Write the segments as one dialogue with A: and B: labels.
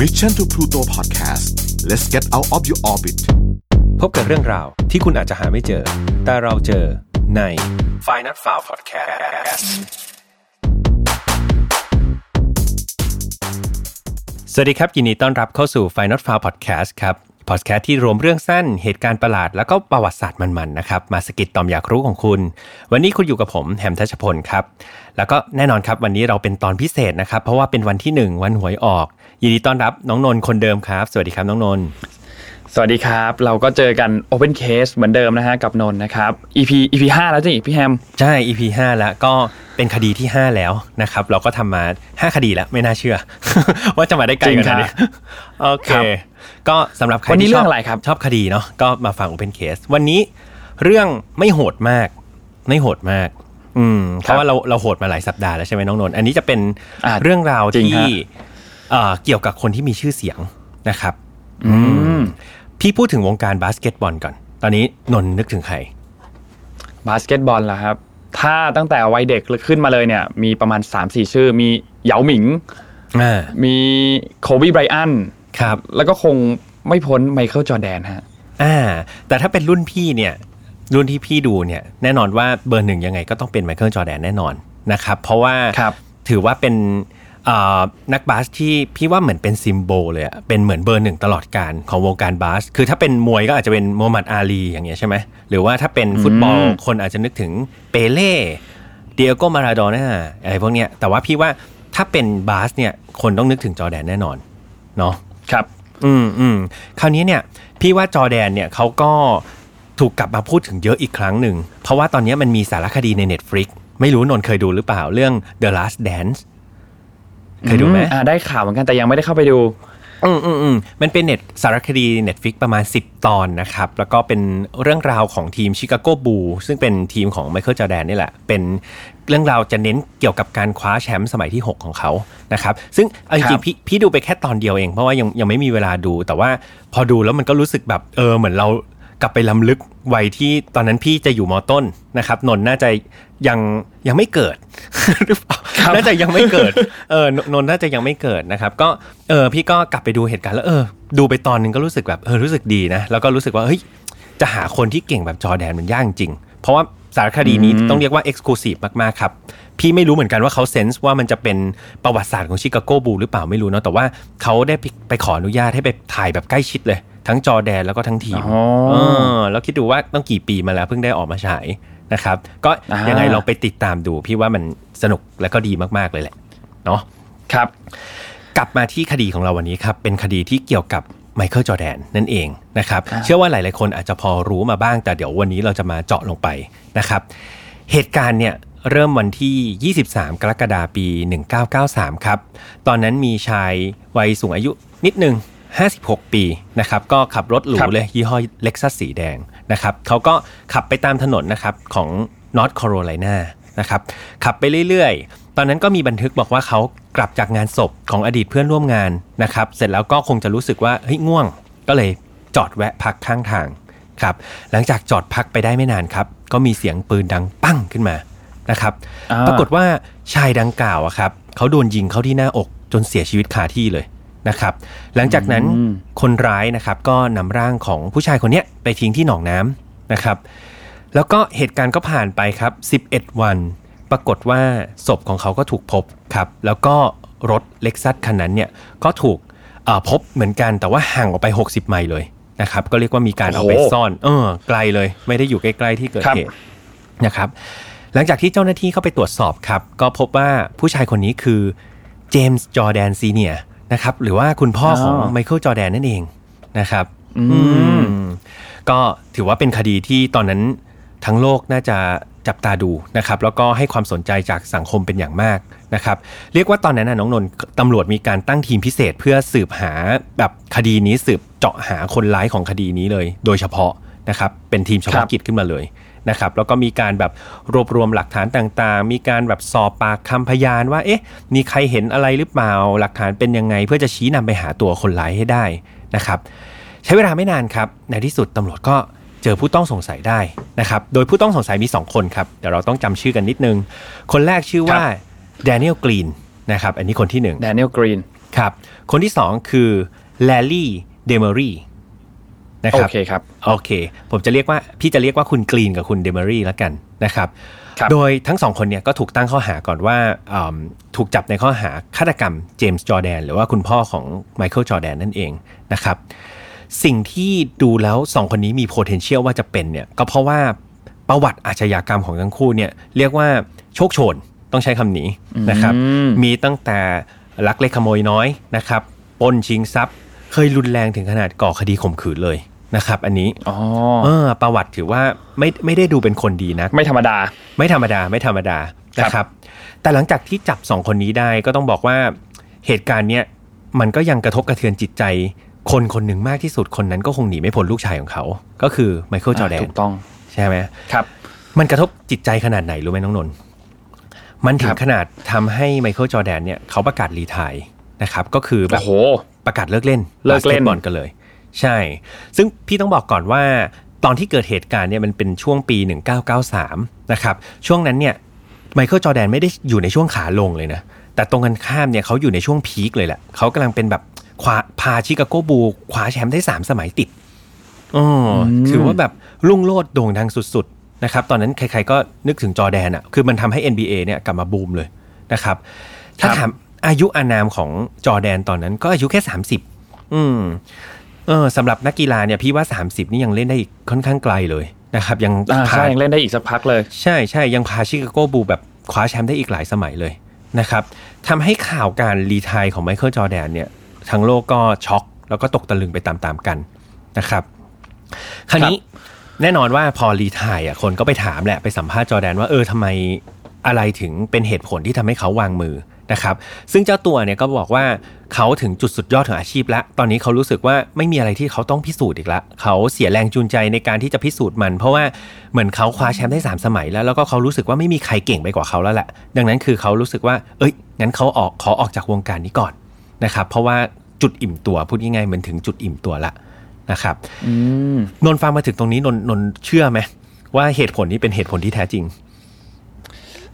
A: Mission to Pluto Podcast let's get out of your orbit
B: พบกับเรื่องราวที่คุณอาจจะหาไม่เจอ แต่เราเจอใน f i n a l f i l e Podcast สวัสดีครับ ยินดีต้อนรับเข้าสู่ Final f i l e Podcast ครับพอดแคสต์ที่รวมเรื่องสั้นเหตุการณ์ประหลาด แล้วก็ประวัติศาสตร์มันๆนะครับ มาสกิดตอมอยากรู้ของคุณ วันนี้คุณอยู่กับผมแฮมทัชพลครับ แล้วก็แน่นอนครับ วันนี้เราเป็นตอนพิเศษนะครับ เพราะว่าเป็นวันที่ 1 วันหวยออก ยินดีต้อนรับน้องนนท์คนเดิมครับ สวัสดีครับน้องนนท์
C: สวัสดีครับ เราก็เจอกัน Open Case เหมือนเดิมนะฮะกับนนท์นะครับ EP EP 5แล้วจ้ะพี่แฮม
B: ใช่ EP 5แล้วก็เป็นคดีที่ 5 แล้วนะครับ เราก็ทำมา 5 คดีแล้วไม่น่าเชื่อ ว่าจะมาได้ไกลขนาดนี้โอเค ก็สำหรับใคร
C: วันนี้
B: ที่ช
C: เรื่
B: อ
C: อบงอะไรครับ
B: ชอบคดีเนาะก็มาฟัง Open Case วันนี้เรื่องไม่โหดมาก ไม่โหดมาก อืมเพราะว่าเราเราโหดมาหลายสัปดาห์แล้วใช่ไหมน้องนนท์อันนี้จะเป็น
C: อ่า
B: เรื่องราว
C: จริง
B: ที่
C: ฮะ
B: เอ่อเกี่ยวกับคนที่มีชื่อเสียงนะครับ
C: อืม
B: พี่พูดถึงวงการบาสเกตบอลก่อน ตอนนี้นนท์นึกถึงใคร
C: บาสเกตบอลล่ะครับ ถ้าตั้งแต่วัยเด็กขึ้นมาเลยเนี่ย มีประมาณ 3-4 ชื่อ มีเหยาหมิง
B: อ่า
C: มีโคบีไบรอัน
B: ครับ
C: แล้วก็คงไม่พ้นไมเคิลจอร์แดนฮะ
B: อ่าแต่ถ้าเป็นรุ่นพี่เนี่ย รุ่นที่พี่ดูเนี่ย แน่นอนว่าเบอร์หนึ่งยังไงก็ต้องเป็นไมเคิลจอร์แดนแน่นอนนะครับ เพราะว่า
C: ครับ
B: ถือว่าเป็นเอ่อ นักบาสที่พี่ว่าเหมือนเป็น symbol เลยอะเป็นเหมือนเบอร์หนึ่งตลอดกาลของวงการบาส คือถ้าเป็นมวยก็อาจจะเป็นโมฮัมหมัดอาลีอย่างเงี้ยใช่ไหมหรือว่าถ้าเป็นฟุตบอล
C: อืม
B: คนอาจจะนึกถึงเปเล่เดียโกมาราโดน่าอะไรพวกเนี้ยแต่ว่าพี่ว่าถ้าเป็นบาสเนี่ยคนต้องนึกถึงจอร์แดนแน่นอนเนาะ
C: ครับ
B: อืมอืมคราวนี้เนี่ยพี่ว่าจอร์แดนเนี่ยเขาก็ถูกกลับมาพูดถึงเยอะอีกครั้งหนึ่ง เพราะว่าตอนนี้มันมีสารคดีใน Netflix ไม่รู้นนท์เคยดูหรือเปล่าเรื่อง The Last Dance เคยดูไหม
C: อ่าได้ข่าวเหมือนกันแต่ยังไม่ได้เข้าไปดู
B: อืมอืมอืมมันเป็นเน็ตสารคดี Netflix ประมาณ 10 ตอนนะครับ แล้วก็เป็นเรื่องราวของทีมชิคาโกบูลส์ซึ่งเป็นทีมของไมเคิลจอร์แดนนี่แหละ เป็นเรื่องราวจะเน้นเกี่ยวกับการคว้าแชมป์สมัยที่ 6 ของเขานะครับ ซึ่งเอาจ
C: ครั
B: ริง
C: บ
B: ๆพี่พี่ดูไปแค่ตอนเดียวเอง เพราะว่ายังยังไม่มีเวลาดู แต่ว่าพอดูแล้วมันก็รู้สึกแบบเออเหมือนเรากลับไปล้ำลึกวัยที่ตอนนั้นพี่จะอยู่มอต้นนะครับนนท์น่าจะ ยังยังไม่เกิดหรือเปล่า
C: ครับ
B: น่าจะยังไม่เกิดเออนนนท์น่าจะยังไม่เกิดนะครับ ก็เออพี่ก็กลับไปดูเหตุการณ์แล้วเออดูไปตอนหนึงก็รู้สึกแบบเออรู้สึกดีนะแล้วก็รู้สึกว่าเฮ้ยจะหาคนที่เก่งแบบจอร์แดนมันยากจริง เพราะว่าสารคดีนี้ต้องเรียกว่าเอ็กซ์คลูซีฟมาก ๆ ครับ พี่ไม่รู้เหมือนกันว่าเขาเซนส์ว่ามันจะเป็นประวัติศาสตร์ของชิคาโกบูลหรือเปล่าไม่รู้เนาะแต่ว่าเขาได้ไปไปขออนุญาตให้ไปถ่ายแบบใกล้ชิดเลย ทั้งจอร์แดนแล้วก็ทั้งทีม
C: อ๋อ
B: เออแล้วคิดดูว่าต้องกี่ปีมาแล้วเพิ่งได้ออกมาฉาย นะครับ ก็
C: อ่ายั
B: ยังไงลองไปติดตามดู พี่ว่ามันสนุกและก็ดีมากๆเลยแหละเนาะ
C: ครับ
B: กลับมาที่คดีของเราวันนี้ครับเป็นคดีที่เกี่ยวกับไมเคิลจอร์แดนนั่นเองนะครับ
C: อ่า
B: เชื่อว่าหลายๆคนอาจจะพอรู้มาบ้าง แต่เดี๋ยววันนี้เราจะมาเจาะลงไปนะครับ เหตุการณ์เนี่ยเริ่มวันที่ 23 กรกฎาคมปี 1993 ครับ ตอนนั้นมีชายวัยสูงอายุนิดหนึ่ง56 ปีนะครับ ก็ขับรถหรู
C: ครับ
B: เลยยี่ห้อเล็กซัสสีแดง นะครับเขาก็ขับไปตามถนนนะครับของนอร์ทแคโรไลนานะครับขับไปเรื่อยๆ ตอนนั้นก็มีบันทึกบอกว่าเขากลับจากงานศพของอดีตเพื่อนร่วมงานนะครับเสร็จแล้วก็คงจะรู้สึกว่าเฮ้ยง่วง ก็เลยจอดแวะพักข้างทางครับหลังจากจอดพักไปได้ไม่นานครับก็มีเสียงปืนดังปั้งขึ้นมานะครับ
C: อ่า
B: ปรากฏว่าชายดังกล่าวอะครับเขาโดนยิงเข้าที่หน้าอกจนเสียชีวิตคาที่เลย นะครับ หลังจากนั้น
C: อืม
B: คนร้ายนะครับก็นำร่างของผู้ชายคนเนี้ยไปทิ้งที่หนองน้ำนะครับ แล้วก็เหตุการณ์ก็ผ่านไปครับ 11 วัน ปรากฏว่าศพของเขาก็ถูกพบครับ แล้วก็รถเล็กซัสคันนั้นเนี่ยก็ถูกเอ่อพบเหมือนกันแต่ว่าห่างออกไป 60 ไมล์เลยนะครับ ก็เรียกว่ามีการเอาไป
C: โอ้โห
B: ซ่อน เออ ไกลเลย ไม่ได้อยู่ใกล้ๆที่เกิด
C: ครับ
B: เหตุนะครับ หลังจากที่เจ้าหน้าที่เข้าไปตรวจสอบครับ ก็พบว่าผู้ชายคนนี้คือเจมส์จอร์แดน Senior นะครับ หรือว่าคุณพ่อของไมเคิลจอร์แดนนั่นเองนะครับ
C: อืม
B: อืมก็ถือว่าเป็นคดีที่ตอนนั้นทั้งโลกน่าจะจับตาดูนะครับ แล้วก็ให้ความสนใจจากสังคมเป็นอย่างมากนะครับ เรียกว่าตอนนั้นนะน้องนนท์ตำรวจมีการตั้งทีมพิเศษเพื่อสืบหาแบบคดีนี้สืบเจาะหาคนร้ายของคดีนี้เลย โดยเฉพาะนะครับ เป็นทีมเฉ
C: ค
B: พาะ
C: รับ
B: กิจขึ้นมาเลย นะครับแล้วก็มีการแบบรวบรวมหลักฐานต่างๆ มีการแบบสอบปากคำพยานว่าเอ๊ะมีใครเห็นอะไรหรือเปล่า หลักฐานเป็นยังไงเพื่อจะชี้นำไปหาตัวคนร้ายให้ได้นะครับใช้เวลาไม่นานครับในที่สุดตำรวจก็เจอผู้ต้องสงสัยได้นะครับ โดยผู้ต้องสงสัยมี 2 คนครับ เดี๋ยวเราต้องจำชื่อกันนิดนึง คนแรกชื่อว่า
C: ครับ
B: แดเนียลกรีนนะครับ อันนี้คนที่1
C: แดเนียลกรีน
B: ครับ คนที่สองคือแลร์รี่เดเมอรี่ นะครับโอ
C: เคครับ
B: โอเค ผมจะเรียกว่าพี่จะเรียกว่าคุณกรีนกับคุณเดเมอรี่แล้วกันนะครับ
C: ครับ
B: โดยทั้งสองคนเนี่ยก็ถูกตั้งข้อหาก่อนว่าอืมถูกจับในข้อหาฆาตกรรมเจมส์จอร์แดนหรือว่าคุณพ่อของไมเคิลจอร์แดนนั่นเองนะครับสิ่งที่ดูแล้วสองคนนี้มี potential ว่าจะเป็นเนี่ยก็เพราะว่าประวัติอาชญากรรมของทั้งคู่เนี่ยเรียกว่าโชกโชนต้องใช้คำนี้นะครับ
C: อืม
B: มีตั้งแต่ลักเล็กขโมยน้อยนะครับปล้นชิงทรัพย์ เคยรุนแรงถึงขนาดก่อคดีข่มขืนเลย นะครับ อันนี้
C: อ๋อ
B: เออประวัติถือว่าไม่ไม่ได้ดูเป็นคนดีนะ
C: ไม่ธรรมดา
B: ไม่ธรรมดาไม่ธรรมดา
C: ครับ
B: นะครับ แต่หลังจากที่จับสองคนนี้ได้ก็ต้องบอกว่าเหตุการณ์เนี้ยมันก็ยังกระทบกระเทือนจิตใจ คนคนหนึ่งมากที่สุดคนนั้นก็คงหนีไม่พ้นลูกชายของเขา ก็คือไมเคิลจอร์แดน
C: ถูกต้อง
B: ใช่ไหม
C: ครับ
B: มันกระทบจิตใจขนาดไหนรู้ไหมน้องนนท์มันถึงค
C: รับ
B: ขนาดทำให้ไมเคิลจอร์แดนเนี่ยเขาประกาศ retire นะครับ ก็คือแบบ
C: โอ้โห
B: ประกาศเลิกเล่น
C: เลิกเล่น
B: บาสบอลกันเลย ใช่ ซึ่งพี่ต้องบอกก่อนว่าตอนที่เกิดเหตุการณ์เนี่ยมันเป็นช่วงปี 1993 นะครับ ช่วงนั้นเนี่ยไมเคิลจอร์แดนไม่ได้อยู่ในช่วงขาลงเลยนะ แต่ตรงกันข้ามเนี่ยเขาอยู่ในช่วง peak เลยแหละ เขากำลังเป็นแบบคว้าพาชิคาโกบูลส์คว้าแชมป์ได้ 3 สมัยติดอ๋ออถือว่าแบบรุ่งโรจน์โด่งดังสุดๆนะครับ ตอนนั้นใครๆก็นึกถึงจอร์แดนอะ คือมันทำให้ NBA เนี่ยกลับมาบูมเลยนะครับ ถ้า
C: ครับ
B: ถามอายุอานามของจอร์แดนตอนนั้นก็อายุแค่ 30 อืม เออสำหรับนักกีฬาเนี่ยพี่ว่า 30 นี่ยังเล่นได้อีกค่อนข้างไกลเลยนะครับยัง
C: อ่า
B: พา
C: ใช่ยังเล่นได้อีกสักพักเลย
B: ใช่ใช่ยังพาชิคาโกบูลส์แบบคว้าแชมป์ได้อีกหลายสมัยเลยนะครับทำให้ข่าวการ retire ของไมเคิลจอร์แดนเนี่ยทั้งโลกก็ช็อกแล้วก็ตกตะลึงไปตามๆกันนะครับคราวนี้แน่นอนว่าพอ retire อะคนก็ไปถามแหละไปสัมภาษณ์จอร์แดนว่าเออทำไมอะไรถึงเป็นเหตุผลที่ทำให้เขาวางมือ นะครับซึ่งเจ้าตัวเนี่ยก็บอกว่าเขาถึงจุดสุดยอดของอาชีพแล้ว ตอนนี้เขารู้สึกว่าไม่มีอะไรที่เขาต้องพิสูจน์อีกละเขาเสียแรงจูงใจในการที่จะพิสูจน์มัน เพราะว่าเหมือนเขาคว้าแชมป์ได้สามสมัยแล้ว แล้วก็เขารู้สึกว่าไม่มีใครเก่งไปกว่าเขาแล้วแหละดังนั้นคือเขารู้สึกว่า เอ้ยงั้นเขาออกขอออกจากวงการนี้ก่อนนะครับเพราะว่าจุดอิ่มตัวพูดง่ายๆเหมือนถึงจุดอิ่มตัวละนะครับ
C: อืม
B: นนท์ฟังมาถึงตรงนี้นนท์นนท์เชื่อไหมว่าเหตุผลนี้เป็นเหตุผลที่แท้จริง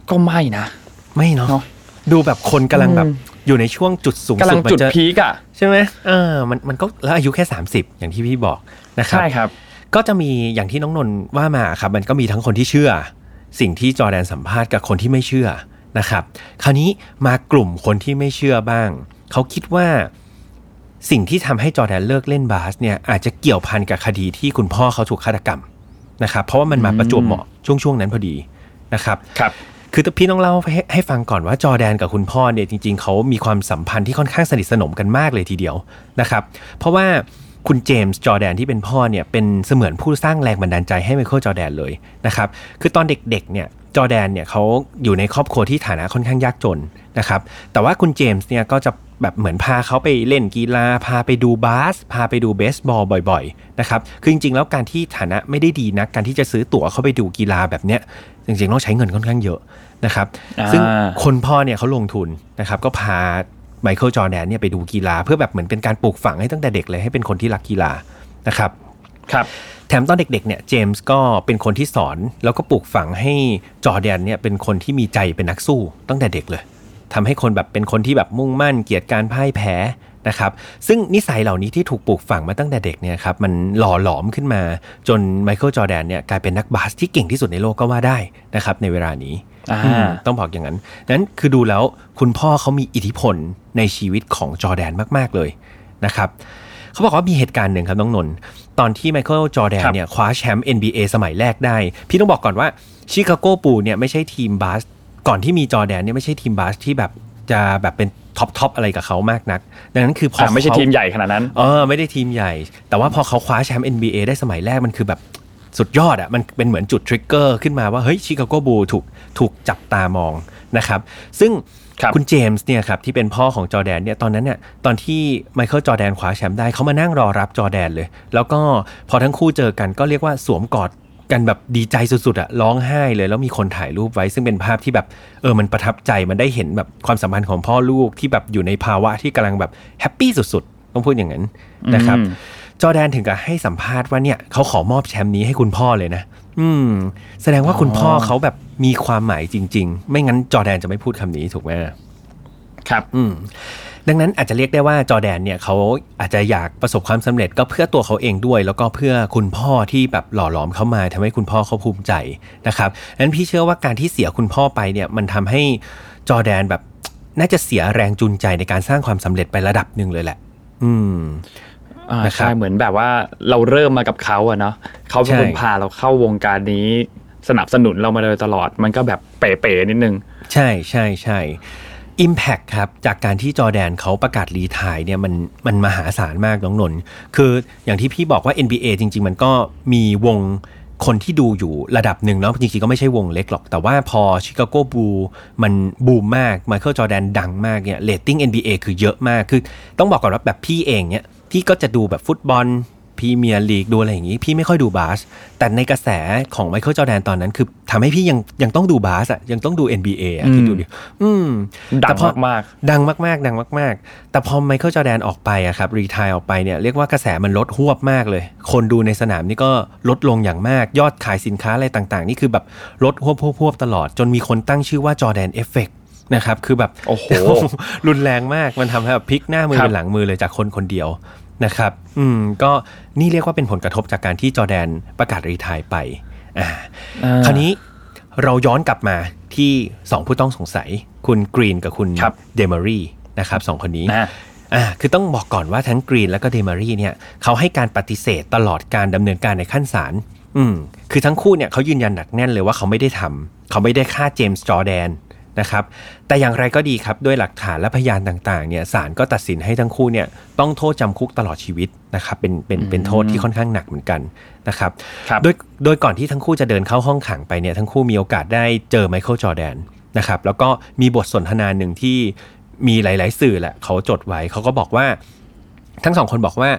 C: ก็ไม่นะ
B: ไม่เนาะ
C: เนอะ
B: ดูแบบคนกำลังแบบ
C: อืม
B: อยู่ในช่วงจุดสูง
C: กำลั
B: สุ
C: ง
B: ดมัน
C: จุด
B: จะ
C: พีกอะ
B: ใช่ไหมเออมันมันก็แล้วอายุแค่ 30 อย่างที่พี่บอกนะครับ
C: ใช่ครับ
B: ก็จะมีอย่างที่น้องนนท์ว่ามาครับมันก็มีทั้งคนที่เชื่อ สิ่งที่จอร์แดนสัมภาษณ์กับคนที่ไม่เชื่อนะครับ คราวนี้มากลุ่มคนที่ไม่เชื่อบ้าง เขาคิดว่าสิ่งที่ทำให้จอร์แดนเลิกเล่นบาสเนี่ยอาจจะเกี่ยวพันกับคดีที่คุณพ่อเขาถูกฆาตกรรมนะครับ เพราะว่ามันมาประจวบเหมาะช่วงช่วงๆนั้นพอดีนะครับ
C: ครับ
B: คือพี่ต้องเล่าให้ให้ฟังก่อนว่าจอแดนกับคุณพ่อเนี่ยจริง ๆเขามีความสัมพันธ์ที่ค่อนข้างสนิทสนมกันมากเลยทีเดียวนะครับเพราะว่าคุณเจมส์จอแดนที่เป็นพ่อเนี่ยเป็นเสมือนผู้สร้างแรงบันดาลใจให้ไมเคิลจอแดนเลยนะครับคือตอนเด็กๆเนี่ย จอร์แดนเนี่ยเขาอยู่ในครอบครัวที่ฐานะค่อนข้างยากจนนะครับ แต่ว่าคุณเจมส์เนี่ยก็จะแบบเหมือนพาเขาไปเล่นกีฬา พาไปดูบาส พาไปดูเบสบอลบ่อยๆนะครับ คือจริงๆ แล้วการที่ฐานะไม่ได้ดีนะการที่จะซื้อตั๋วเข้าไปดูกีฬาแบบเนี้ย จริงๆ ต้องใช้เงินค่อนข้างเยอะนะครับ
C: อ่า
B: ซึ่งคนพ่อเนี่ยเขาลงทุนนะครับ ก็พาไมเคิลจอร์แดนเนี่ยไปดูกีฬา เพื่อแบบเหมือนเป็นการปลูกฝังให้ตั้งแต่เด็กเลยให้เป็นคนที่รักกีฬานะครับ
C: ครับ
B: แถมตอนเด็กๆเนี่ยเจมส์ก็เป็นคนที่สอนแล้วก็ปลูกฝังให้จอร์แดนเนี่ยเป็นคนที่มีใจเป็นนักสู้ตั้งแต่เด็กเลยทำให้คนแบบเป็นคนที่แบบมุ่งมั่นเกลียดการพ่ายแพ้นะครับซึ่งนิสัยเหล่านี้ที่ถูกปลูกฝังมาตั้งแต่เด็กเนี่ยครับมันหล่อหลอมขึ้นมาจนไมเคิลจอร์แดนเนี่ยกลายเป็นนักบาสที่เก่งที่สุดในโลกก็ว่าได้นะครับในเวลานี้
C: อ่า
B: อืมต้องบอกอย่างนั้นนั้นคือดูแล้วคุณพ่อเขามีอิทธิพลในชีวิตของจอร์แดนมาก ๆเลยนะครับ เขาบอกว่ามีเหตุการณ์หนึ่งครับน้องนนท์ตอนที่ไมเคิลจอร์แดน
C: ครับ
B: เนี่ยคว้าแชมป์ NBA สมัยแรกได้ พี่ต้องบอกก่อนว่าชิคาโกบูลส์เนี่ยไม่ใช่ทีมบาสก่อนที่มีจอร์แดนเนี่ยไม่ใช่ทีมบาสที่แบบจะแบบเป็น top top อะไรกับเขามากนัก ดังนั้นคือพอ
C: อ่าไม่ใช่
B: เขา
C: ทีมใหญ่ขนาดนั้น
B: เออไม่ได้ทีมใหญ่ แต่ว่าพอเขาคว้าแชมป์ NBA ได้สมัยแรกมันคือแบบสุดยอดอะ่ะมันเป็นเหมือนจุด trigger ขึ้นมาว่า เฮ้ยชิคาโกบูลส์ถูกถูกจับตามองนะครับ ซึ่ง
C: ครับ
B: คุณเจมส์เนี่ยครับที่เป็นพ่อของจอร์แดนเนี่ยตอนนั้นเนี่ยตอนที่ไมเคิลจอร์แดนคว้าแชมป์ได้เขามานั่งรอรับจอร์แดนเลย แล้วก็พอทั้งคู่เจอกันก็เรียกว่าสวมกอดกันแบบดีใจสุดๆอะร้องไห้เลย แล้วมีคนถ่ายรูปไว้ ซึ่งเป็นภาพที่แบบเออมันประทับใจมันได้เห็นแบบความสัมพันธ์ของพ่อลูกที่แบบอยู่ในภาวะที่กำลังแบบ happy สุดๆ ต้องพูดอย่างนั้นนะครับ
C: อืม
B: จอร์แดนถึงกับให้สัมภาษณ์ว่าเนี่ยเขาขอมอบแชมป์นี้ให้คุณพ่อเลยนะ อืม แสดงว่าคุณพ่อเขาแบบมีความหมายจริง ๆ ไม่งั้นจอร์แดนจะไม่พูดคำนี้ถูกไหม
C: ครับ
B: อืมดังนั้นอาจจะเรียกได้ว่าจอร์แดนเนี่ยเขาอาจจะอยากประสบความสำเร็จก็เพื่อตัวเขาเองด้วย แล้วก็เพื่อคุณพ่อที่แบบหล่อหลอมเขามาทำให้คุณพ่อเขาภูมิใจนะครับนั้นพี่เชื่อว่าการที่เสียคุณพ่อไปเนี่ยมันทำให้จอร์แดนแบบน่าจะเสียแรงจูงใจในการสร้างความสำเร็จไประดับหนึ่งเลยแหละ อืม
C: อ่า
B: นะครับ
C: ใช่เหมือนแบบว่าเราเริ่มมากับเขาอะเนาะเขาเป็น
B: ใช่
C: คนพาเราเข้าวงการนี้ สนับสนุนเรามาโดยตลอด มันก็แบบเป๋ๆนิดนึง
B: ใช่ใช่ใช่ Impact ครับ จากการที่จอร์แดนเขาประกาศรีไทายเนี่ยมันมันมหาศาลมากน้องนนท์คืออย่างที่พี่บอกว่า NBA จริง ๆ มันก็มีวงคนที่ดูอยู่ระดับหนึ่งเนาะจริงๆก็ไม่ใช่วงเล็กหรอก แต่ว่าพอชิคาโกบูลส์มันบูมมากไมเคิลจอร์แดนดังมากเนี่ยเรตติ้ง NBA คือเยอะมากคือต้องบอกก่อนว่าแบบพี่เองเนี่ย พี่ก็จะดูแบบฟุตบอลพรีเมียร์ลีกดูอะไรอย่างนี้ พี่ไม่ค่อยดูบาส แต่ในกระแสของไมเคิลจอร์แดนตอนนั้นคือทำให้พี่ยังยังต้องดูบาสอะยังต้องดู NBA อะคิดดูดิอืม
C: ดัง
B: แต่พอ
C: มาก
B: ดังมากๆ ดังมาก ๆ แต่พอไมเคิลจอร์แดนออกไปอะครับ retire ออกไปเนี่ยเรียกว่ากระแสมันลดฮวบมากเลย คนดูในสนามนี่ก็ลดลงอย่างมากยอดขายสินค้าอะไรต่างๆ นี่คือแบบลดฮวบฮวบฮวบตลอด จนมีคนตั้งชื่อว่า Jordan effect นะครับคือแบบ
C: โอ้โห
B: รุนแรงมากมันทำให้แบบพลิกหน้ามือ
C: ครับ
B: เป็นหลังมือเลยจากคนคนเดียว นะครับ อืม ก็นี่เรียกว่าเป็นผลกระทบจากการที่จอร์แดนประกาศ retire ไป อ่า คราวนี้เราย้อนกลับมาที่2ผู้ต้องสงสัย คุณกรีนกับคุณ
C: ครับ
B: เดมารีนะครับสองคนนี้
C: นะ
B: อ่าคือต้องบอกก่อนว่าทั้งกรีนและก็เดมารีเนี่ยเขาให้การปฏิเสธตลอดการดำเนินการในขั้นศาลอืมคือทั้งคู่เนี่ยเขายืนยันหนักแน่นเลยว่าเขาไม่ได้ทำเขาไม่ได้ฆ่าเจมส์จอร์แดน นะครับแต่อย่างไรก็ดีครับด้วยหลักฐานและพยานต่างๆเนี่ยศาลก็ตัดสินให้ทั้งคู่เนี่ยต้องโทษจำคุกตลอดชีวิตนะครับเป็นเป็นเป็นโทษที่ค่อนข้างหนักเหมือนกันนะครับ
C: ครับ
B: โดยโดยก่อนที่ทั้งคู่จะเดินเข้าห้องขังไปเนี่ยทั้งคู่มีโอกาสได้เจอไมเคิลจอร์แดนนะครับแล้วก็มีบทสนทนาหนึ่งที่มีหลาย ๆ สื่อแหละเขาจดไว้เขาก็บอกว่า ทั้งสองคนบอกว่า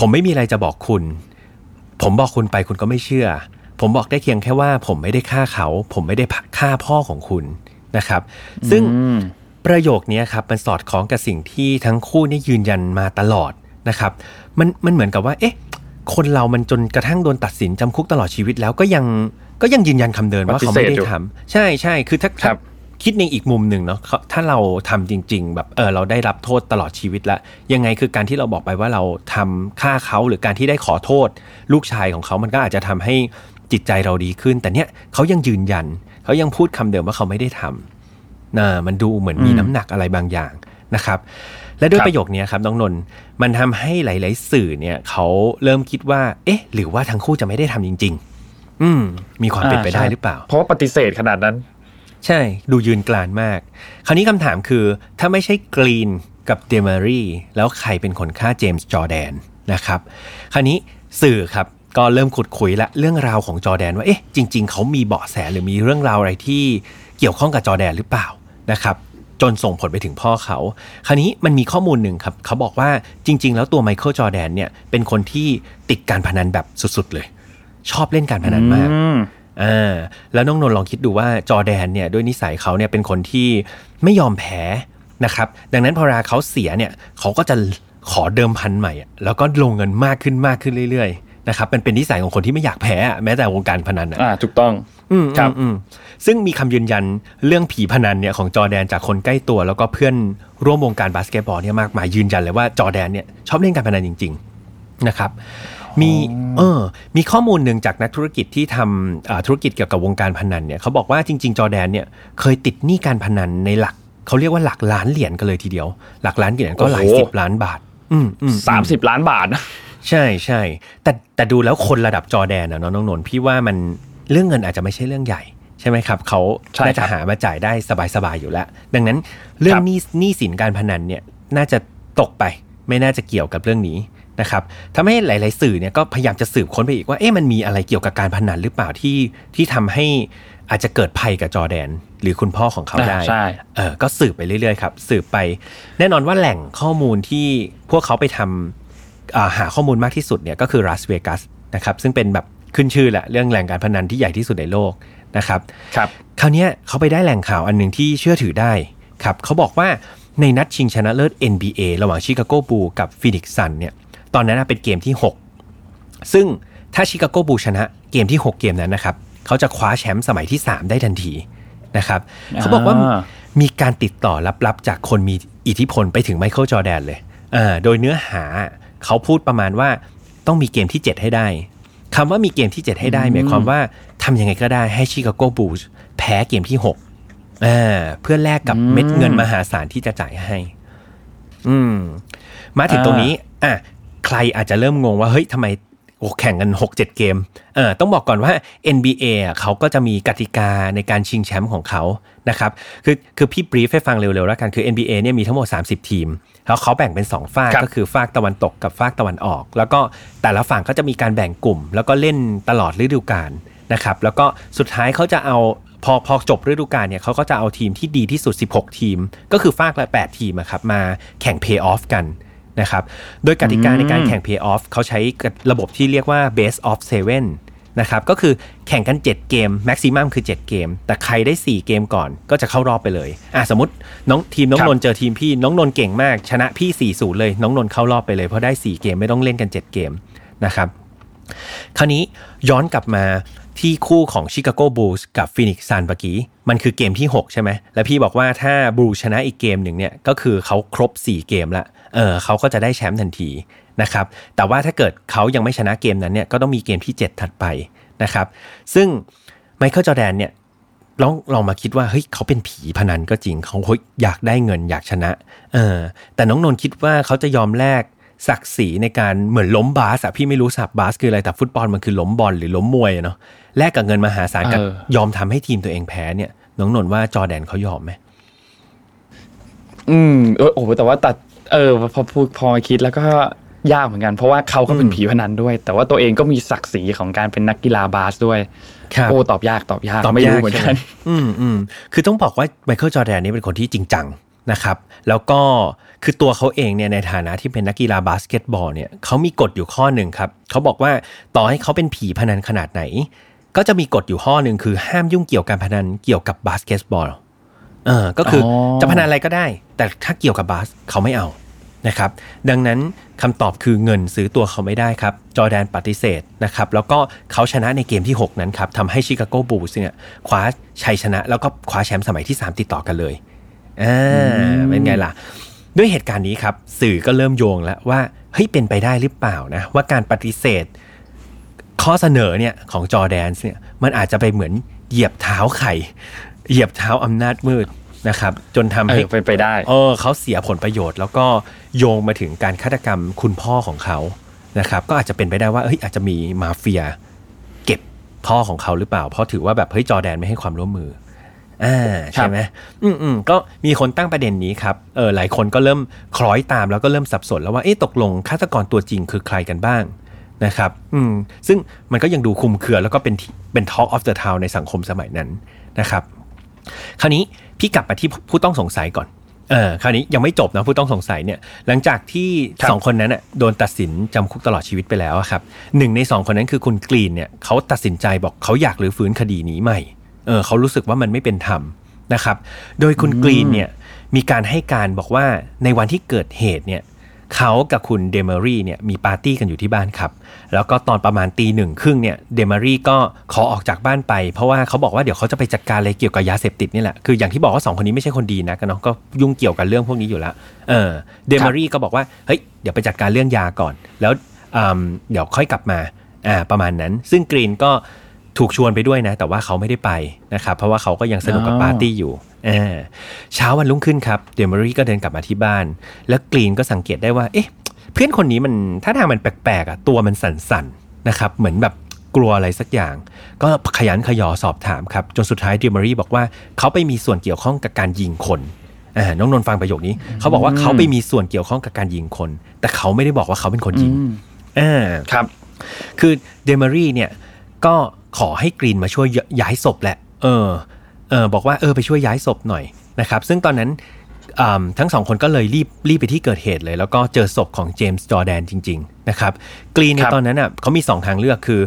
B: ผมไม่มีอะไรจะบอกคุณ ผมบอกคุณไปคุณก็ไม่เชื่อ ผมบอกได้เพียงแค่ว่า ผมไม่ได้ฆ่าเขา ผมไม่ได้ฆ่าพ่อของคุณ นะครับ ซึ่ง
C: อืม
B: ประโยคนี้ครับมันสอดคล้องกับสิ่งที่ทั้งคู่นี่ยืนยันมาตลอดนะครับมันมันเหมือนกับว่า เอ๊ะ คนเรามันจนกระทั่งโดนตัดสินจำคุกตลอดชีวิตแล้วก็ยังก็ยังยืนยันคำเดิมว่าเขาไม่ได้
C: ปฏิเสธอยู่
B: ทำใช่ใช่คือถ้า
C: ครับ
B: คิดในอีกมุมหนึ่งเนาะเขาถ้าเราทำจริง ๆ แบบเออเราได้รับโทษตลอดชีวิตละยังไงคือการที่เราบอกไปว่าเราทำฆ่าเขาหรือการที่ได้ขอโทษ ลูกชายของเขามันก็อาจจะทำให้จิตใจเราดีขึ้น แต่เนี้ยเขายังยืนยัน เขายังพูดคำเดิมว่าเขาไม่ได้ทำนะมันดูเหมือนมี
C: อืม
B: น้ำหนักอะไรบางอย่างนะครับ และด้วย
C: ครับ
B: ประโยคนี้ครับน้องนนท์มันทำให้หลาย ๆ สื่อเนี่ยเขาเริ่มคิดว่า เอ๊ะ หรือว่าทั้งคู่จะไม่ได้ทำจริง ๆ อืม มีความเป็นไปได้
C: ใช่
B: หรือเปล่า
C: เพราะว่าปฏิเสธขนาดนั้น
B: ใช่ ดูยืนกรานมาก คราวนี้คำถามคือ ถ้าไม่ใช่กรีนกับเดมารีแล้วใครเป็นคนฆ่าเจมส์จอร์แดนนะครับ คราวนี้สื่อครับ ก็เริ่มขุดคุ้ยละเรื่องราวของจอร์แดนว่าเอ๊ะจริง ๆเขามีเบาะแสหรือมีเรื่องราวอะไรที่เกี่ยวข้องกับจอร์แดนหรือเปล่านะครับจนส่งผลไปถึงพ่อเขา คราวนี้มันมีข้อมูลหนึ่งครับ เขาบอกว่าจริง ๆ แล้วตัวไมเคิลจอร์แดนเนี่ยเป็นคนที่ติดการพนันแบบสุดๆเลย ชอบเล่นการพนันมาก
C: อืม
B: อ่าแล้วน้องนนท์ลองคิดดูว่าจอร์แดนเนี่ยด้วยนิสัยเขาเนี่ยเป็นคนที่ไม่ยอมแพ้นะครับ ดังนั้นพอเวลาเขาเสียเนี่ยเขาก็จะขอเดิมพันใหม่อะแล้วก็ลงเงินมากขึ้นมากขึ้นเรื่อยๆ นะครับมันเป็นนิสัยของคนที่ไม่อยากแพ้อะแม้แต่วงการพนันอะ
C: อ่าถูกต้อง
B: อืม
C: ครับ
B: อืมอืมซึ่งมีคำยืนยันเรื่องผีพนันเนี่ยของจอร์แดนจากคนใกล้ตัว แล้วก็เพื่อนร่วมวงการบาสเกตบอลเนี่ยมากมายยืนยันเลยว่าจอร์แดนเนี่ยชอบเล่นการพนันจริง ๆนะครับมีเออมีข้อมูลหนึ่งจากนักธุรกิจที่ทำอ่าธุรกิจเกี่ยวกับวงการพนันเนี่ยเขาบอกว่าจริง ๆ จอร์แดนเนี่ยเคยติดหนี้การพนันในหลักเขาเรียกว่าหลักล้านเหรียญกันเลยทีเดียว หลักล้านเหรียญก็หลาย
C: โอ้โห
B: สิบล้านบาทอืมอืม
C: สามสิบล้านบาทนะ
B: ใช่ใช่แต่แต่ดูแล้วคนระดับจอแดนนะน้องนนท์พี่ว่ามันเรื่องเงินอาจจะไม่ใช่เรื่องใหญ่ใช่ไหมครับเขา
C: ใช่
B: น่าจะ
C: ครับ
B: หามาจ่ายได้สบายๆอยู่แล้ว ดังนั้นเรื่อ
C: ค
B: ง
C: รับ
B: หนี้หนี้สินการพนันเนี่ยน่าจะตกไปไม่น่าจะเกี่ยวกับเรื่องนี้นะครับทำให้หลาย ๆ สื่อเนี่ยก็พยายามจะสืบค้นไปอีกว่าเอ๊ะมันมีอะไรเกี่ยวกับการพนันหรือเปล่าที่ที่ทำให้อาจจะเกิดภัยกับจอแดน หรือคุณพ่อของเขาได้
C: อ่าใช่
B: เออก็สืบไปเรื่อย ๆ ครับ สืบไป แน่นอนว่าแหล่งข้อมูลที่พวกเขาไปทำอ่า หาข้อมูลมากที่สุดเนี่ยก็คือลาสเวกัสนะครับซึ่งเป็นแบบขึ้นชื่อแหละเรื่องแหล่งการพนันที่ใหญ่ที่สุดในโลกนะครับ
C: ครับ
B: คราวเนี้ยเขาไปได้แหล่งข่าวอันหนึ่งที่เชื่อถือได้ครับเขาบอกว่าในนัดชิงชนะเลิศ NBA ระหว่างชิคาโกบูลส์กับฟีนิกซ์ซันส์เนี่ยตอนนั้นนะเป็นเกมที่ 6 ซึ่งถ้าชิคาโกบูลส์ชนะเกมที่ 6 เกมนั้นนะครับเขาจะคว้าแชมป์สมัยที่ 3 ได้ทันทีนะครับเขาบอกว่า
C: อ่า
B: มีการติดต่อลับๆ จากคนมีอิทธิพลไปถึงไมเคิลจอร์แดนเลยอ่าโดยเนื้อหา เขาพูดประมาณว่าต้องมีเกมที่ 7 ให้ได้คำว่ามีเกมที่ 7 ให้ได้หมายความว่าทำยังไงก็ได้ให้ชิคาโกบูลส์แพ้เกมที่6อ่าเพื่อแลกกับเม็ดเงินมหาศาลที่จะจ่ายให้ อืม มาถึงตรงนี้ อะใครอาจจะเริ่มงงว่าเฮ้ยทำไม โอ้แข่งกัน 6 7 เกมเออต้องบอกก่อนว่า NBA อะเขาก็จะมีกติกาในการชิงแชมป์ของเขานะครับคือคือพี่บรีฟให้ฟังเร็วๆแล้วกันคือ NBA เนี่ยมีทั้งหมด 30 ทีม แล้วเขาแบ่งเป็น 2 ฝาก
C: ครับ
B: ก็คือฝากตะวันตกกับฝากตะวันออก แล้วก็แต่ละฝั่งก็จะมีการแบ่งกลุ่ม แล้วก็เล่นตลอดฤดูกาลนะครับแล้วก็สุดท้ายเขาจะเอาพอพอจบฤดูกาลเนี่ยเขาก็จะเอาทีมที่ดีที่สุด 16 ทีม ก็คือฝากละ 8 ทีมอะครับมาแข่ง Pay Off กัน นะครับ โดยกติกาในการแข่ง Pay Off เขาใช้ระบบที่เรียกว่า Base of 7นะครับ ก็คือแข่งกัน 7 เกม maximum คือ 7 เกม แต่ใครได้ 4 เกมก่อนก็จะเข้ารอบไปเลย อะสมมติน้องทีมน้อง
C: ครับ
B: นนท์เจอทีมพี่ น้องนนท์เก่งมาก ชนะพี่ 4 0 เลย น้องนนท์เข้ารอบไปเลย เพราะได้ 4 เกมไม่ต้องเล่นกัน 7 เกมนะครับ คราวนี้ย้อนกลับมาที่คู่ของชิคาโกบูลส์กับฟีนิกซ์ซันส์เมื่อกี้ มันคือเกมที่ 6 ใช่ไหม แล้วพี่บอกว่าถ้าบูลส์ชนะอีกเกมหนึ่งเนี่ย ก็คือเขาครบ 4 เกมละ เออเขาก็จะได้แชมป์ทันทีนะครับ แต่ว่าถ้าเกิดเขายังไม่ชนะเกมนั้นเนี่ยก็ต้องมีเกมที่ 7 ถัดไปนะครับ ซึ่งไมเคิลจอแดนเนี่ยลองลองมาคิดว่าเฮ้ยเขาเป็นผีพนันก็จริงเขาอยากได้เงินอยากชนะเออแต่น้องนนท์คิดว่าเขาจะยอมแลกศักดิ์ศรีในการเหมือนล้มบาสอะพี่ไม่รู้สับบาสคืออะไรแต่ฟุตบอลมันคือล้มบอลหรือล้มมวยอะเนาะแลกกับเงินมหาศาลกับ
C: เออ
B: ยอมทำให้ทีมตัวเองแพ้เนี่ยน้องนนท์ว่าจอร์แดนเขายอมไหม
C: อืมเออโอ้โหแต่ว่าตัด เออพอพูดพอมาคิดแล้วก็ยากเหมือนกัน เพราะว่าเขาก็เป็นผีพนันด้วย แต่ว่าตัวเองก็มีศักดิ์ศรีของการเป็นนักกีฬาบาสด้วย
B: ครับ
C: โอ้ตอบยากตอบยาก
B: ตอบ
C: ไม่รู้
B: ยาก
C: เหมือนกันใช่
B: ไหมอืมอืมคือต้องบอกว่าไมเคิลจอร์แดนนี่เป็นคนที่จริงจังนะครับ แล้วก็คือตัวเขาเองเนี่ยในฐานะที่เป็นนักกีฬาบาสเกตบอลเนี่ยเขามีกฎอยู่ข้อหนึ่งครับเขาบอกว่าต่อให้เขาเป็นผีพนันขนาดไหน ก็จะมีกฎอยู่ข้อหนึ่งคือห้ามยุ่งเกี่ยวกับการพนันเกี่ยวกับบาสเกตบอล เออก็คืออ
C: อ
B: จะพนันอะไรก็ได้ แต่ถ้าเกี่ยวกับบาสเขาไม่เอานะครับ ดังนั้นคำตอบคือเงินซื้อตัวเขาไม่ได้ครับ จอร์แดนปฏิเสธนะครับ แล้วก็เขาชนะในเกมที่ 6 นั้นครับทำให้ชิคาโกบูลส์เนี่ยคว้าชัยชนะ แล้วก็คว้าแชมป์สมัยที่ 3 ติดต่อกันเลยอ่าเป็นไงล่ะ ด้วยเหตุการณ์นี้ครับ สื่อก็เริ่มโยงแล้วว่าเฮ้ยเป็นไปได้หรือเปล่านะว่าการปฏิเสธ ข้อเสนอเนี่ยของจอร์แดนเนี่ยมันอาจจะไปเหมือนเหยียบเท้าไข่ เหยียบเท้าอำนาจมืดนะครับจนทำ
C: เอ
B: ให้
C: อเป็นไปได้
B: เออเขาเสียผลประโยชน์ แล้วก็โยงมาถึงการฆาตกรรมคุณพ่อของเขานะครับก็อาจจะเป็นไปได้ว่าเฮ้ยอาจจะมีมาเฟีย เก็บพ่อของเขาหรือเปล่า เพราะถือว่าแบบเฮ้ยจอร์แดนไม่ให้ความร่วมมืออ่าใช่ไหมอืมอืมก็มีคนตั้งประเด็นนี้ครับเออหลายคนก็เริ่มคล้อยตามแล้วก็เริ่มสับสนแล้วว่าเอ๊ะตกลงฆาตกรตัวจริงคือใครกันบ้างนะครับอืมซึ่งมันก็ยังดูคลุมเครือแล้วก็เป็นที่เป็น Talk of the Town ในสังคมสมัยนั้นนะครับ คราวนี้พี่กลับมาที่ผู้ต้องสงสัยก่อนเออคราวนี้ยังไม่จบนะผู้ต้องสงสัยเนี่ย หลังจากที่
C: ครับ
B: สองคนนั้นน่ะโดนตัดสินจำคุกตลอดชีวิตไปแล้วอะครับหนึ่งในสองคนนั้นคือคุณกรีนเนี่ยเขาตัดสินใจบอกเขาอยากรื้อฟื้นคดีนี้ใหม่เออเขารู้สึกว่ามันไม่เป็นธรรมนะครับ โดยคุณกรีนเนี่ยมีการให้การบอกว่าในวันที่เกิดเหตุเนี่ย เขากับคุณเดเมอรี่เนี่ยมีปาร์ตี้กันอยู่ที่บ้านครับ แล้วก็ตอนประมาณตีหนึ่งครึ่งเนี่ยเดเมอรี่ก็ขอออกจากบ้านไป เพราะว่าเขาบอกว่าเดี๋ยวเขาจะไปจัดการอะไรเกี่ยวกับยาเสพติดนี่แหละ คืออย่างที่บอกว่าสองคนนี้ไม่ใช่คนดีนะกันเนาะก็ยุ่งเกี่ยวกับเรื่องพวกนี้อยู่แล้วเออเดเมอรี่ก็บอกว่าเฮ้ยเดี๋ยวไปจัดการเรื่องยาก่อน แล้วอืมเดี๋ยวค่อยกลับมาอ่าประมาณนั้น ซึ่งกรีนก็ถูกชวนไปด้วยนะ แต่ว่าเขาไม่ได้ไปนะครับเพราะว่าเขาก็ยังสนุกกับ
C: อ๋อ
B: ปาร์ตี้อยู่อ่า เช้าวันรุ่งขึ้นครับเดเมอรี่ก็เดินกลับมาที่บ้าน แล้วกรีนก็สังเกตได้ว่า เอ๊ะ เพื่อนคนนี้มันถ้าทางมันแปลกๆอะตัวมันสั่นๆนะครับ เหมือนแบบกลัวอะไรสักอย่าง ก็ขยันขยอสอบถามครับ จนสุดท้ายเดมอรี่บอกว่าเขาไปมีส่วนเกี่ยวข้องกับการยิงคนอ่าน้องนนท์ฟังประโยคนี้ เขาบอกว่าเขาไปมีส่วนเกี่ยวข้องกับการยิงคน แต่เขาไม่ได้บอกว่าเขาเป็นคนยิงอ่า
C: ครับ
B: คือเดม a รี่เนี่ยก็ขอให้กรีนมาช่วยย้ายศพแหละ เออ เออบอกว่าเออไปช่วยย้ายศพหน่อยนะครับซึ่งตอนนั้นอ่าทั้งสองคนก็เลยรีบรีบไปที่เกิดเหตุเลย แล้วก็เจอศพของเจมส์จอร์แดนจริง ๆ นะครับกรีนใน
C: ครับ
B: ตอนนั้นอะเขามีสองทางเลือกคือ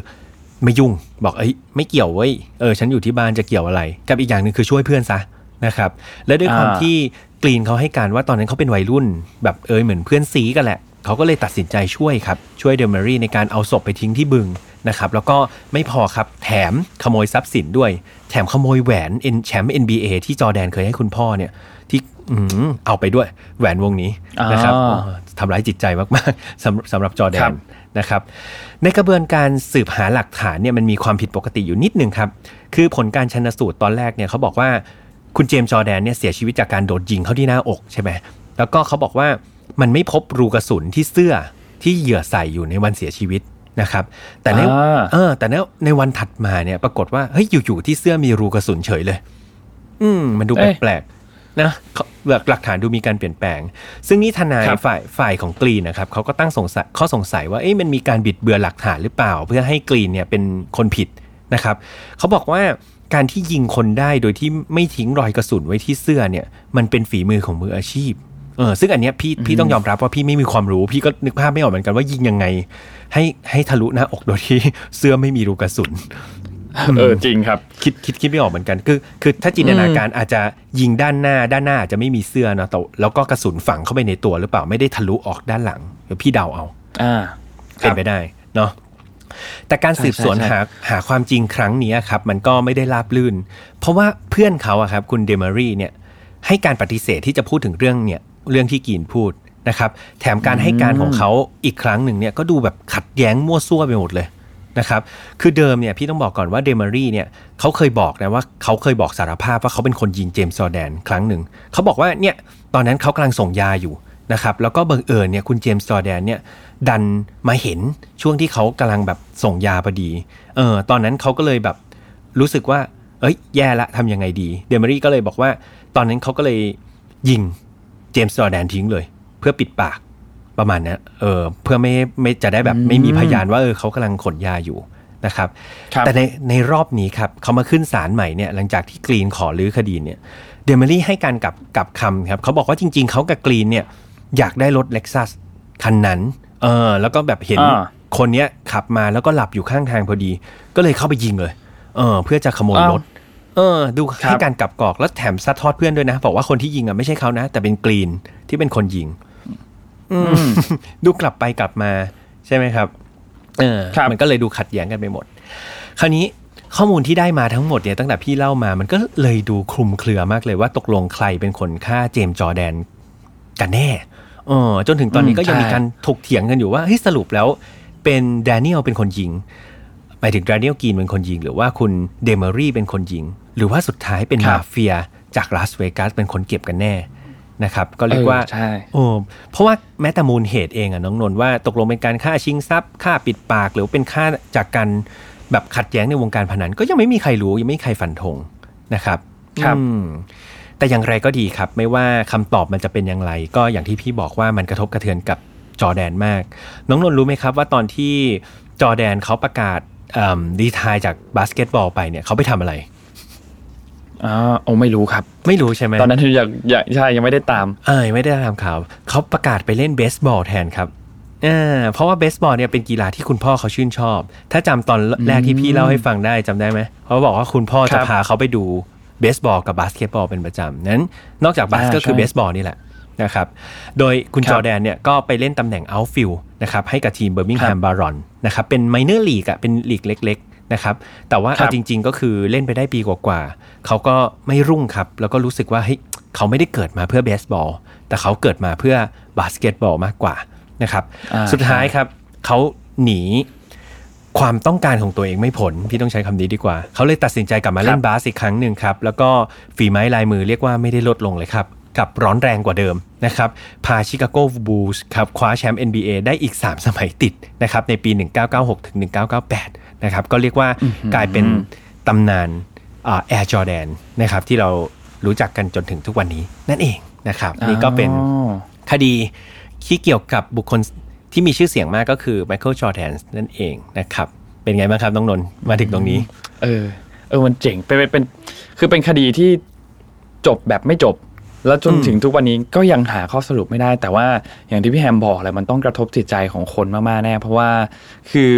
B: ไม่ยุ่งบอกเอ้ยไม่เกี่ยวเว้ยเออฉันอยู่ที่บ้านจะเกี่ยวอะไร กับอีกอย่างหนึ่งคือช่วยเพื่อนซะนะครับและด้วยความ
C: อ่า
B: ที่กรีนเขาให้การว่าตอนนั้นเขาเป็นวัยรุ่น แบบเอยเหมือนเพื่อนซีกันแหละเขาก็เลยตัดสินใจช่วยครับช่วยเดลเมอรี่ในการเอาศพไปทิ้งที่บึง นะครับแล้วก็ไม่พอครับแถมขโมยทรัพย์สินด้วย แถมขโมยแหวนเอ็นแชมป์ NBA ที่จอร์แดนเคยให้คุณพ่อเนี่ยที่อืมเอาไปด้วยแหวนวงนี้นะครับ
C: อ่า
B: เออทำร้ายจิตใจมากๆสำสำหรับจอร์แดน
C: ครับ
B: นะครับ ในกระบวนการสืบหาหลักฐานเนี่ยมันมีความผิดปกติอยู่นิดนึงครับ คือผลการชันสูตรตอนแรกเนี่ยเขาบอกว่าคุณเจมส์จอร์แดนเนี่ยเสียชีวิตจากการโดนยิงเข้าที่หน้าอกใช่ไหมแล้วก็เขาบอกว่ามันไม่พบรูกระสุนที่เสื้อที่เหยื่อใส่อยู่ในวันเสียชีวิต นะครับแต่ใน
C: อ่า
B: เออแต่ในในวันถัดมาเนี่ยปรากฏว่าเฮ้ยอยู่ๆที่เสื้อมีรูกระสุนเฉยเลย อืมมันดู
C: เอ๊ะ
B: แปลกๆนะเขาหลักฐานดูมีการเปลี่ยนแปลง ซึ่งนี่ทนาย
C: ครับ
B: ฝ่ายฝ่ายของกรีนนะครับเขาก็ตั้งสงสัยข้อสงสัยว่าเอ๊ะมันมีการบิดเบือนหลักฐานหรือเปล่า เพื่อให้กรีนเนี่ยเป็นคนผิดนะครับเขาบอกว่าการที่ยิงคนได้โดยที่ไม่ทิ้งรอยกระสุนไว้ที่เสื้อเนี่ย มันเป็นฝีมือของมืออาชีพ เออซึ่งอันเนี้ยพี่พี่ต้องยอมรับว่าพี่ไม่มีความรู้ พี่ก็นึกภาพไม่ออกเหมือนกันว่ายิงยังไง ให้ให้ทะลุหน้าอกโดยที่เสื้อไม่มีรูกระสุน
C: เออจริงครับ
B: คิดคิดคิดไม่ออกเหมือนกัน คือ คือถ้าจินตนาการอาจจะยิงด้านหน้าด้านหน้าอาจจะไม่มีเสื้อเนอะแต่แล้วก็กระสุนฝังเข้าไปในตัวหรือเปล่าไม่ได้ทะลุออกด้านหลังเดี๋ยวพี่เดาเอา
C: อ่า
B: เป็นไปได้เนาะแต่การสืบสวน
C: ใช่ใช่
B: หาหาความจริงครั้งนี้ครับ มันก็ไม่ได้ราบลื่น เพราะว่าเพื่อนเขาอะครับ คุณเดมารีเนี่ย ให้การปฏิเสธที่จะพูดถึงเรื่องเนี่ย เรื่องที่กีนพูดนะครับ แถมการให้การของเขาอีกครั้งหนึ่งเนี่ยก็ดูแบบขัดแย้งมั่วซั่วไปหมดเลยนะครับ คือเดิมเนี่ยพี่ต้องบอกก่อนว่าเดมารีเนี่ยเขาเคยบอกนะว่าเขาเคยบอกสารภาพว่าเขาเป็นคนยิงเจมส์ซอแดนครั้งหนึ่งเขาบอกว่าเนี่ยตอนนั้นเขากำลังส่งยาอยู่นะครับแล้วก็บังเอิญเนี่ยคุณเจมส์ซอแดนเนี่ยดันมาเห็นช่วงที่เขากำลังแบบส่งยาพอดีเออตอนนั้นเขาก็เลยแบบรู้สึกว่า เอ้ยแย่ละทำยังไงดี เดมารีก็เลยบอกว่า ตอนนั้นเขาก็เลยยิง เจมส์จอร์แดนทิ้งเลย เพื่อปิดปากประมาณนั้นเออเพื่อไม่ไม่จะได้แบบไม่มีพยานว่าเออเขากำลังขนยาอยู่นะครับ
C: ครับ
B: แต่ในในรอบนี้ครับเขามาขึ้นศาลใหม่เนี่ยหลังจากที่กรีนขอรื้อคดีเนี่ยเดมารีให้การกลับกลับคำครับเขาบอกว่าจริง ๆเขากับกรีนเนี่ยอยากได้รถ Lexusคันนั้นเออแล้วก็แบบเห็น
C: อ่า
B: คนเนี้ยขับมาแล้วก็หลับอยู่ข้างทางพอดี ก็เลยเข้าไปยิงเลยเออเพื่อจะขโมย
C: อ้าว
B: รถ เออ ดู
C: ครับ
B: ให้การกลับกรอกแล้วแถมซัดทอดเพื่อนด้วยนะ บอกว่าคนที่ยิงอะไม่ใช่เขานะ แต่เป็นกรีนที่เป็นคนยิงอืมดูกลับไปกลับมาใช่ไหมครับ เออ
C: ครับ
B: มันก็เลยดูขัดแย้งกันไปหมด คราวนี้ข้อมูลที่ได้มาทั้งหมดเนี่ยตั้งแต่พี่เล่ามา มันก็เลยดูคลุมเครือมากเลยว่าตกลงใครเป็นคนฆ่าเจมส์จอร์แดนกันแน่เออจนถึงตอนนี้
C: อืม
B: ก็ยัง
C: ใช่
B: มีการถกเถียงกันอยู่ว่าเฮ้ยสรุปแล้ว เป็นแดเนียลเป็นคนยิงหมายถึงแดเนียลกีนเป็นคนยิง หรือว่าคุณเดเมอรี่เป็นคนยิง หรือว่าสุดท้ายเป็น
C: ครับ
B: มาเฟียจากลาสเวกัสเป็นคนเก็บกันแน่นะครับก็เรียกว่า
C: เออใช่
B: โอ้เพราะว่าแม้แต่มูลเหตุเองอะน้องนนท์ว่าตกลงเป็นการฆ่าชิงทรัพย์ฆ่าปิดปาก หรือเป็นฆ่าจากการแบบขัดแย้งในวงการพนันก็ยังไม่มีใครรู้ยังไม่มีใครฟันธงนะครับ
C: ครับ
B: อืมแต่อย่างไรก็ดีครับ ไม่ว่าคำตอบมันจะเป็นอย่างไร ก็อย่างที่พี่บอกว่ามันกระทบกระเทือนกับจอร์แดนมาก น้องนนท์รู้ไหมครับว่าตอนที่จอร์แดนเขาประกาศดีทายจากบาสเกตบอลไปเนี่ยเขาไปทำอะไร
C: อ๋อโอ้ไม่รู้ครับ
B: ไม่รู้ใช่ไหม
C: ตอนนั้นอยากอยากใช่ยังไม่ได้ตาม
B: เออไม่ได้ตามข่าวเขาประกาศไปเล่นเบสบอลแทนครับอ่าเพราะว่าเบสบอลเนี่ยเป็นกีฬาที่คุณพ่อเขาชื่นชอบ ถ้าจำตอนแรกที่พี่เล่าให้ฟังได้จำได้ไหมเขาบอกว่าคุณพ่อ
C: ครับ
B: จะพาเขาไปดูเบสบอลกับบาสเกตบอลเป็นประจำนั้น นอกจากบาส
C: อ่า
B: ก็คือ
C: ใช่
B: เบสบอลนี่แหละนะครับ โดยคุณ
C: ครับ
B: จอร์แดนเนี่ยก็ไปเล่นตำแหน่ง outfield นะครับให้กับทีม Birmingham
C: ครับ
B: Barons นะครับเป็น minor league อะเป็นลีกเล็กๆ นะครับแต่ว่า
C: ครับ
B: เอาจริง ๆ ก็คือเล่นไปได้ปีกว่าๆเขาก็ไม่รุ่งครับ แล้วก็รู้สึกว่าเฮ้ยเขาไม่ได้เกิดมาเพื่อเบสบอลแต่เขาเกิดมาเพื่อบาสเกตบอลมากกว่านะครับ
C: อ่า
B: สุดท้ายครับเขาหนีความต้องการของตัวเองไม่ผล พี่ต้องใช้คำนี้ดีกว่า เขาเลยตัดสินใจกลับมาเล่นบาสอีกครั้งหนึ่งครับ แล้วก็ฝีไม้ลายมือเรียกว่าไม่ได้ลดลงเลยครับ กับร้อนแรงกว่าเดิมนะครับ พาชิคาโกบูลส์ครับคว้าแชมป์ NBA ได้อีก 3 สมัยติดนะครับ ในปี 1996ถึง1998 นะครับก็เรียกว่ากลายเป็นตำนานแอร์จอแดนนะครับที่เรารู้จักกันจนถึงทุกวันนี้นั่นเองนะครับนี่ก็เป็น
C: อ๋อ
B: คดีที่เกี่ยวกับบุคคลที่มีชื่อเสียงมากก็คือไมเคิลจอร์แดนนั่นเองนะครับเป็นไงบ้างครับน้องนนท์มาถึงตรงนี้
C: เออ เออมันเจ๋งเป็นเป็นเป็นคือเป็นคดีที่จบแบบไม่จบ แล้วจน
B: อืม
C: ถึงทุกวันนี้ก็ยังหาข้อสรุปไม่ได้ แต่ว่าอย่างที่พี่แฮมบอกแหละมันต้องกระทบจิตใจของคนมากๆแน่เพราะว่าคือ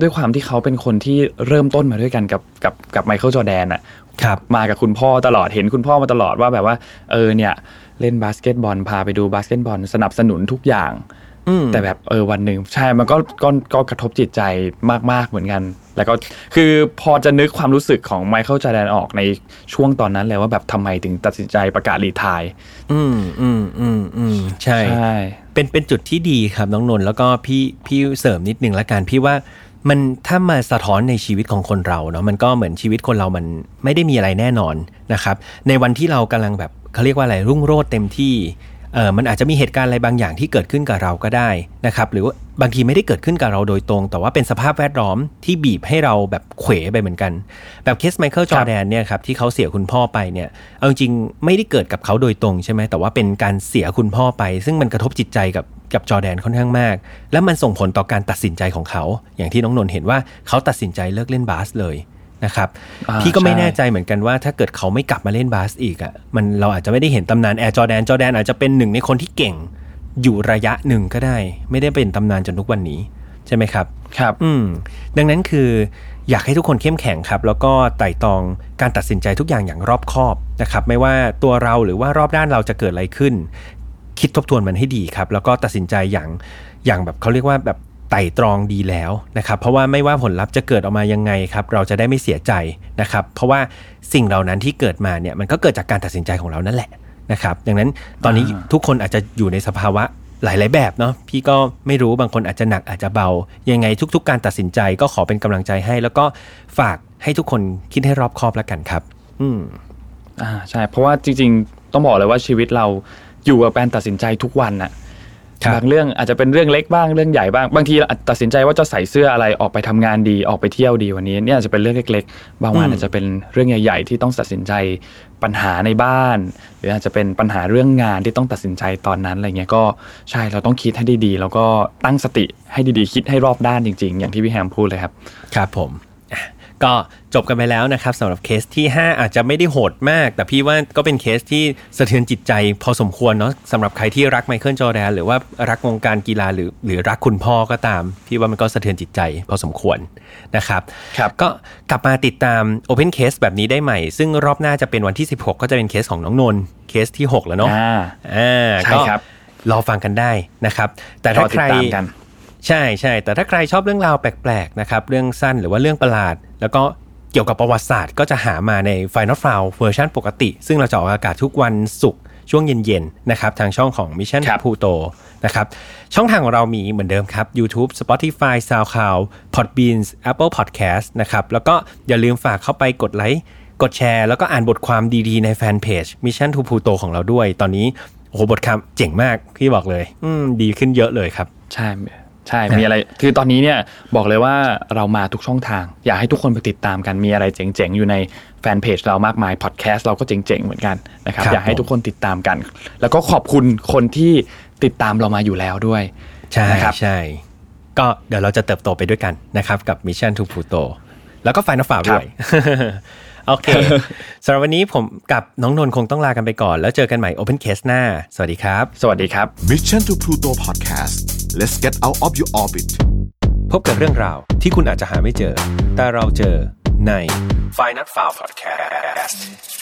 C: ด้วยความที่เขาเป็นคนที่เริ่มต้นมาด้วยกันกับกับกับไมเคิลจอร์แดนอะ
B: ครับ
C: มากับคุณพ่อตลอดเห็นคุณพ่อมาตลอดว่าแบบว่า เออเนี่ยเล่นบาสเกตบอลพาไปดูบาสเกตบอลสนับสนุนทุกอย่าง
B: อืม
C: แต่แบบเออวันหนึ่งใช่มันก็ก็ก็กระทบจิตใจมาก ๆเหมือนกัน แล้วก็คือพอจะนึกความรู้สึกของไมเคิลจอร์แดนออกในช่วงตอนนั้นเลยว่าแบบทำไมถึงตัดสินใจประกาศ retire
B: อืมอืมอืมอืมใช่
C: ใช่
B: เป็นเป็นจุดที่ดีครับน้องนนท์แล้วก็พี่พี่เสริมนิดนึงละกันพี่ว่ามันถ้ามาสะท้อนในชีวิตของคนเราเนาะมันก็เหมือนชีวิตคนเรามันไม่ได้มีอะไรแน่นอนนะครับ ในวันที่เรากำลังแบบเขาเรียกว่าอะไรรุ่งโรจน์เต็มที่ เออมันอาจจะมีเหตุการณ์อะไรบางอย่างที่เกิดขึ้นกับเราก็ได้นะครับ หรือว่าบางทีไม่ได้เกิดขึ้นกับเราโดยตรง แต่ว่าเป็นสภาพแวดล้อมที่บีบให้เราแบบเขวไปเหมือนกัน แบบเคสไมเคิลจอร์แดนเนี่ยครับที่เขาเสียคุณพ่อไปเนี่ยเอาจริงๆไม่ได้เกิดกับเขาโดยตรงใช่ไหมแต่ว่าเป็นการเสียคุณพ่อไป ซึ่งมันกระทบจิตใจกับกับจอร์แดนค่อนข้างมาก และมันส่งผลต่อการตัดสินใจของเขา อย่างที่น้องนนท์เห็นว่าเขาตัดสินใจเลิกเล่นบาสเลย นะครับ
C: อ่า
B: พี่ก็ไม่
C: ใช่
B: แน่ใจเหมือนกันว่าถ้าเกิดเขาไม่กลับมาเล่นบาสอีกอะมันเราอาจจะไม่ได้เห็นตำนานแอร์จอแดนจอแดนอาจจะเป็นหนึ่งในคนที่เก่งอยู่ระยะหนึ่งก็ได้ ไม่ได้เป็นตำนานจนทุกวันนี้ใช่ไหมครับ
C: ครับ
B: อืมดังนั้นคืออยากให้ทุกคนเข้มแข็งครับ แล้วก็ไต่ตรองการตัดสินใจทุกอย่างอย่างรอบคอบนะครับ ไม่ว่าตัวเราหรือว่ารอบด้านเราจะเกิดอะไรขึ้น คิดทบทวนมันให้ดีครับ แล้วก็ตัดสินใจอย่างอย่างแบบเขาเรียกว่าแบบ ไต่ตรองดีแล้วนะครับ เพราะว่าไม่ว่าผลลัพธ์จะเกิดออกมายังไงครับ เราจะได้ไม่เสียใจนะครับ เพราะว่าสิ่งเหล่านั้นที่เกิดมาเนี่ยมันก็เกิดจากการตัดสินใจของเรานั่นแหละนะครับดังนั้นตอนนี้ทุกคนอาจจะอยู่ในสภาวะหลาย ๆ แบบเนาะพี่ก็ไม่รู้บางคนอาจจะหนักอาจจะเบา ยังไงทุก ๆ การตัดสินใจก็ขอเป็นกำลังใจให้ แล้วก็ฝากให้ทุกคนคิดให้รอบคอบแล้วกันครับ อืม
C: อ่าใช่ เพราะว่าจริง ๆ ต้องบอกเลยว่าชีวิตเราอยู่กับการตัดสินใจทุกวันน่ะ
B: ครั บ
C: บางเรื่องอาจจะเป็นเรื่องเล็กบ้างเรื่องใหญ่บ้างบางทีเราอาจตัดสินใจว่าจะใส่เสื้ออะไรออกไปทำงานดีออกไปเที่ยวดีวันนี้เนี่ยอาจจะเป็นเรื่องเล็ก ๆ บางวัน
B: อืม
C: อาจจะเป็นเรื่องใหญ่ ๆ ที่ต้องตัดสินใจปัญหาในบ้าน หรืออาจจะเป็นปัญหาเรื่องงานที่ต้องตัดสินใจตอนนั้นอะไรเงี้ยก็ใช่เราต้องคิดให้ดีๆ แล้วก็ตั้งสติให้ดีๆ คิดให้รอบด้านจริง ๆ อย่างที่พี่แฮมพูดเลยครับ
B: ครับผมอะ ก็จบกันไปแล้วนะครับสำหรับเคสที่ 5 อาจจะไม่ได้โหดมาก แต่พี่ว่าก็เป็นเคสที่สะเทือนจิตใจพอสมควรเนาะสำหรับใครที่รักไมเคิลจอร์แดนหรือว่ารักวงการกีฬาหรือหรือรักคุณพ่อก็ตาม พี่ว่ามันก็สะเทือนจิตใจพอสมควรนะครับ
C: ครับ
B: ก็กลับมาติดตาม Open Case แบบนี้ได้ใหม่ ซึ่งรอบหน้าจะเป็นวันที่ 16 ก็จะเป็นเคสของน้องนนท์เคสที่ 6 แล้วเนาะ
C: อ่า
B: อ่า
C: ใช่
B: ก็
C: ครับ
B: รอฟังกันได้นะครับ แต่
C: ร
B: ถ้า
C: อติ
B: ใค
C: ด
B: ร
C: ตามกัน
B: ใช่ใช่แต่ถ้าใครชอบเรื่องราวแปลกๆนะครับเรื่องสั้นหรือว่าเรื่องประหลาด แล้วก็เกี่ยวกับประวัติศาสตร์ ก็จะหามาใน Final f i l e เวอร์ชันปกติ ซึ่งเราจะออกอากาศทุกวันศุกร์ช่วงเย็นๆนะครับทางช่องของ Mission
C: ครับ
B: Pluto นะครับช่องทางของเรามีเหมือนเดิมครับ YouTube Spotify SoundCloud Podbeans Apple Podcast นะครับแล้วก็อย่าลืมฝากเข้าไปกดไลค์กดแชร์ แล้วก็อ่านบทความดีๆในแฟนเพจ Mission to Pluto ของเราด้วย ตอนนี้โอ้โหบทความเจ๋งมากพี่บอกเลย อืมดีขึ้นเยอะเลยครับ
C: ใช่ ใช่ มีอะไร คือตอนนี้เนี่ยบอกเลยว่าเรามาทุกช่องทาง อยากให้ทุกคนไปติดตามกัน มีอะไรเจ๋งๆ อยู่ในแฟนเพจเรามากมาย พอดแคสต์เราก็เจ๋งๆ เหมือนกันนะครับ
B: ครับ
C: อยากให้ทุกคนติดตามกัน แล้วก็ขอบคุณคนที่ติดตามเรามาอยู่แล้วด้วย
B: ใช่
C: นะครับ
B: ใช่ ก็เดี๋ยวเราจะเติบโตไปด้วยกันนะครับ กับ Mission to Pluto แล้วก็ไฟน l ฝาด้วย โอเคสำหรับวันนี้ผมกับน้องนนท์คงต้องลากันไปก่อน แล้วเจอกันใหม่ Open Case หน้า สวัสดีครับ
C: สวัสดีครับ
A: Mission to Pluto Podcast let's get out of your orbit
B: พบกับเรื่องราวที่คุณอาจจะหาไม่เจอ แต่เราเจอใน f i n a l f i l e Podcast